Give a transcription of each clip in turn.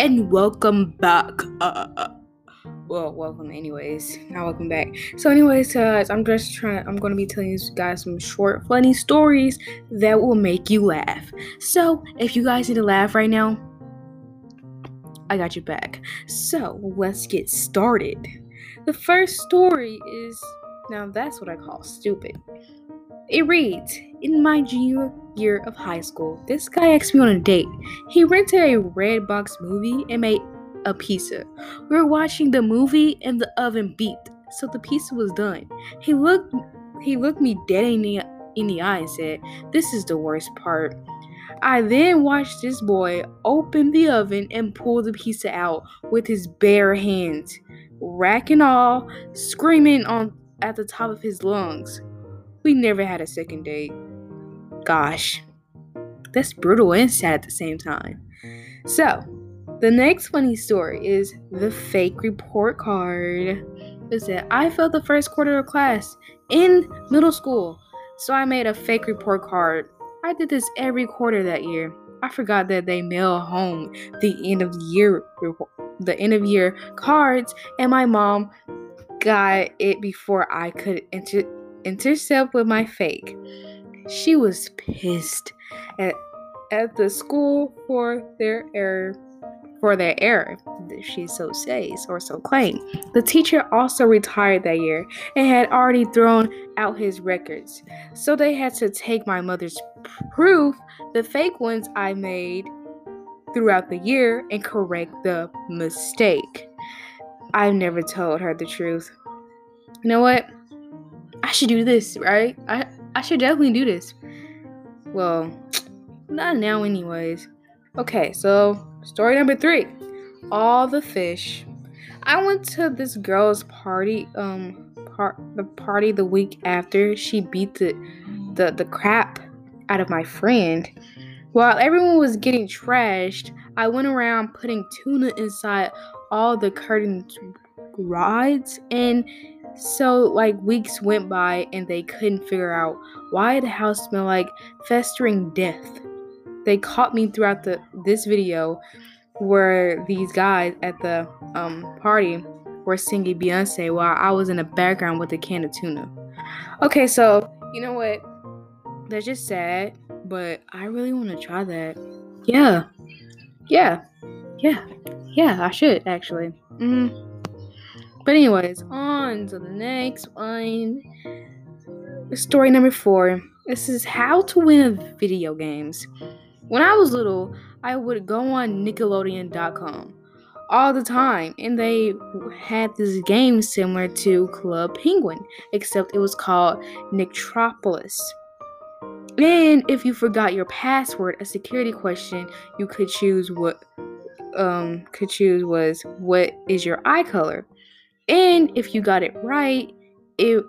and welcome back. Uh, uh, well, welcome anyways. Now, welcome back. So, anyways, guys, I'm just trying. I'm gonna be telling you guys some short, funny stories that will make you laugh. So, if you guys need to laugh right now, I got you back. So, let's get started. The first story is now that's what I call stupid. It reads In my junior year of high school, this guy asked me on a date. He rented a Redbox movie and made a pizza. We were watching the movie and the oven beeped, so the pizza was done. He looked he looked me dead in the in the eye and said, This is the worst part. I then watched this boy open the oven and pull the pizza out with his bare hands, rack and all, screaming on at the top of his lungs. We never had a second date. Gosh, that's brutal and sad at the same time. So, the next funny story is the fake report card. It I failed the first quarter of class in middle school, so I made a fake report card. I did this every quarter that year. I forgot that they mail home the end of year the end of year cards, and my mom got it before I could inter- intercept with my fake. She was pissed at, at the school for their error for their error, she so says or so claimed. The teacher also retired that year and had already thrown out his records. So they had to take my mother's proof, the fake ones I made throughout the year, and correct the mistake. I've never told her the truth. You know what? I should do this, right? I, I should definitely do this. Well, not now, anyways. Okay, so story number three all the fish. I went to this girl's party, um, part the party the week after she beat the, the the crap out of my friend. While everyone was getting trashed, I went around putting tuna inside all the curtain rides and so, like, weeks went by and they couldn't figure out why the house smelled like festering death. They caught me throughout the this video where these guys at the um, party were singing Beyonce while I was in the background with a can of tuna. Okay, so you know what? That's just sad, but I really want to try that. Yeah, yeah, yeah, yeah. I should actually. Mm. But anyways, on to the next one. Story number four. This is how to win video games. When I was little, I would go on Nickelodeon.com all the time, and they had this game similar to Club Penguin, except it was called Nicktropolis. And if you forgot your password, a security question you could choose what um could choose was what is your eye color? And if you got it right, it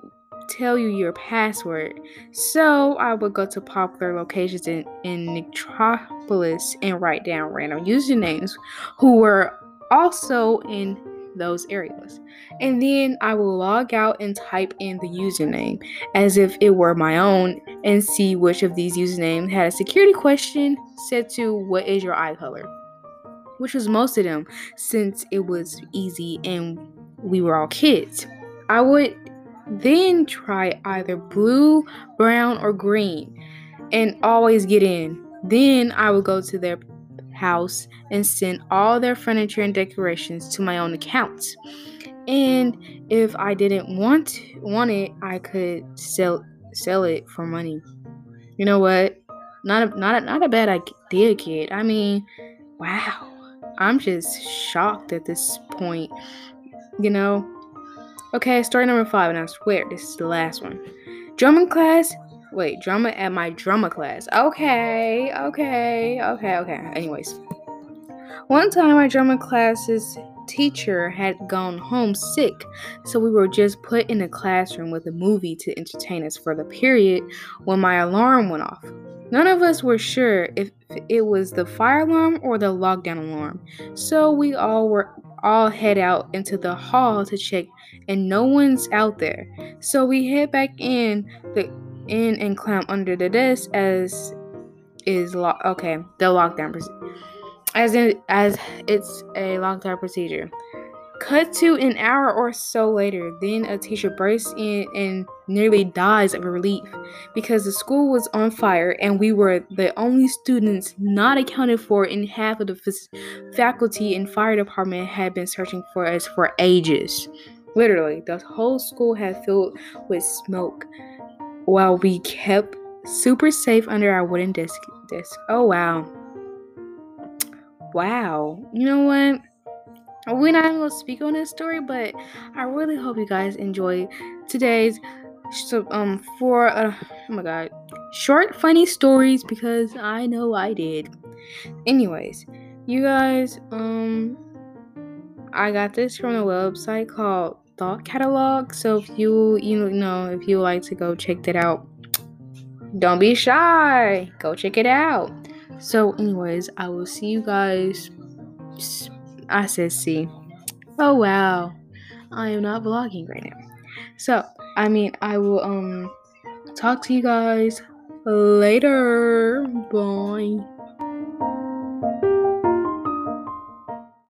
tell you your password. So I would go to popular locations in, in Nicktropolis and write down random usernames who were also in those areas. And then I will log out and type in the username as if it were my own and see which of these usernames had a security question set to what is your eye color. Which was most of them since it was easy and we were all kids. I would then try either blue, brown, or green and always get in. Then I would go to their house and send all their furniture and decorations to my own accounts. And if I didn't want want it, I could sell sell it for money. You know what? Not a, not a, not a bad idea, kid. I mean, wow. I'm just shocked at this point you know? Okay, story number five, and I swear this is the last one. Drama class. Wait, drama at my drama class. Okay, okay, okay, okay. Anyways, one time my drama class's teacher had gone home sick, so we were just put in a classroom with a movie to entertain us for the period when my alarm went off. None of us were sure if it was the fire alarm or the lockdown alarm, so we all were all head out into the hall to check, and no one's out there. So we head back in the in and climb under the desk as is lock. Okay, the lockdown. as in as it's a term procedure. Cut to an hour or so later, then a teacher bursts in and nearly dies of relief because the school was on fire and we were the only students not accounted for, and half of the faculty and fire department had been searching for us for ages. Literally, the whole school had filled with smoke while we kept super safe under our wooden desk. desk. Oh, wow. Wow. You know what? We're not going to speak on this story, but I really hope you guys enjoy today's so um for uh, oh my god short funny stories because I know I did. Anyways, you guys um I got this from a website called Thought Catalog. So if you you know if you like to go check that out, don't be shy. Go check it out. So anyways, I will see you guys I said see. Oh wow. I am not vlogging right now. So, I mean, I will um talk to you guys later. Bye.